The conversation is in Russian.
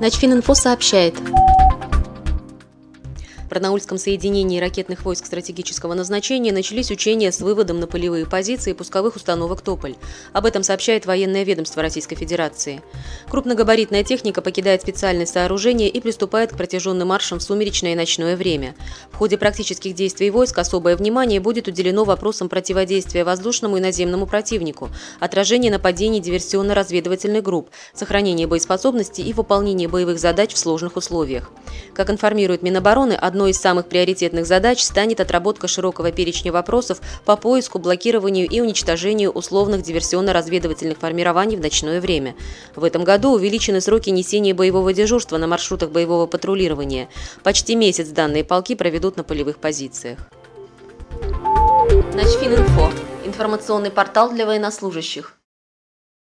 Начфининфо сообщает. В Барнаульском соединении ракетных войск стратегического назначения начались учения с выводом на полевые позиции пусковых установок «Тополь». Об этом сообщает военное ведомство Российской Федерации. Крупногабаритная техника покидает специальные сооружения и приступает к протяженным маршам в сумеречное и ночное время. В ходе практических действий войск особое внимание будет уделено вопросам противодействия воздушному и наземному противнику, отражения нападений диверсионно-разведывательных групп, сохранения боеспособности и выполнения боевых задач в сложных условиях. Как информирует Минобороны, одно одной из самых приоритетных задач станет отработка широкого перечня вопросов по поиску, блокированию и уничтожению условных диверсионно-разведывательных формирований в ночное время. В этом году увеличены сроки несения боевого дежурства на маршрутах боевого патрулирования. Почти месяц данные полки проведут на полевых позициях. Начфининфо – информационный портал для военнослужащих.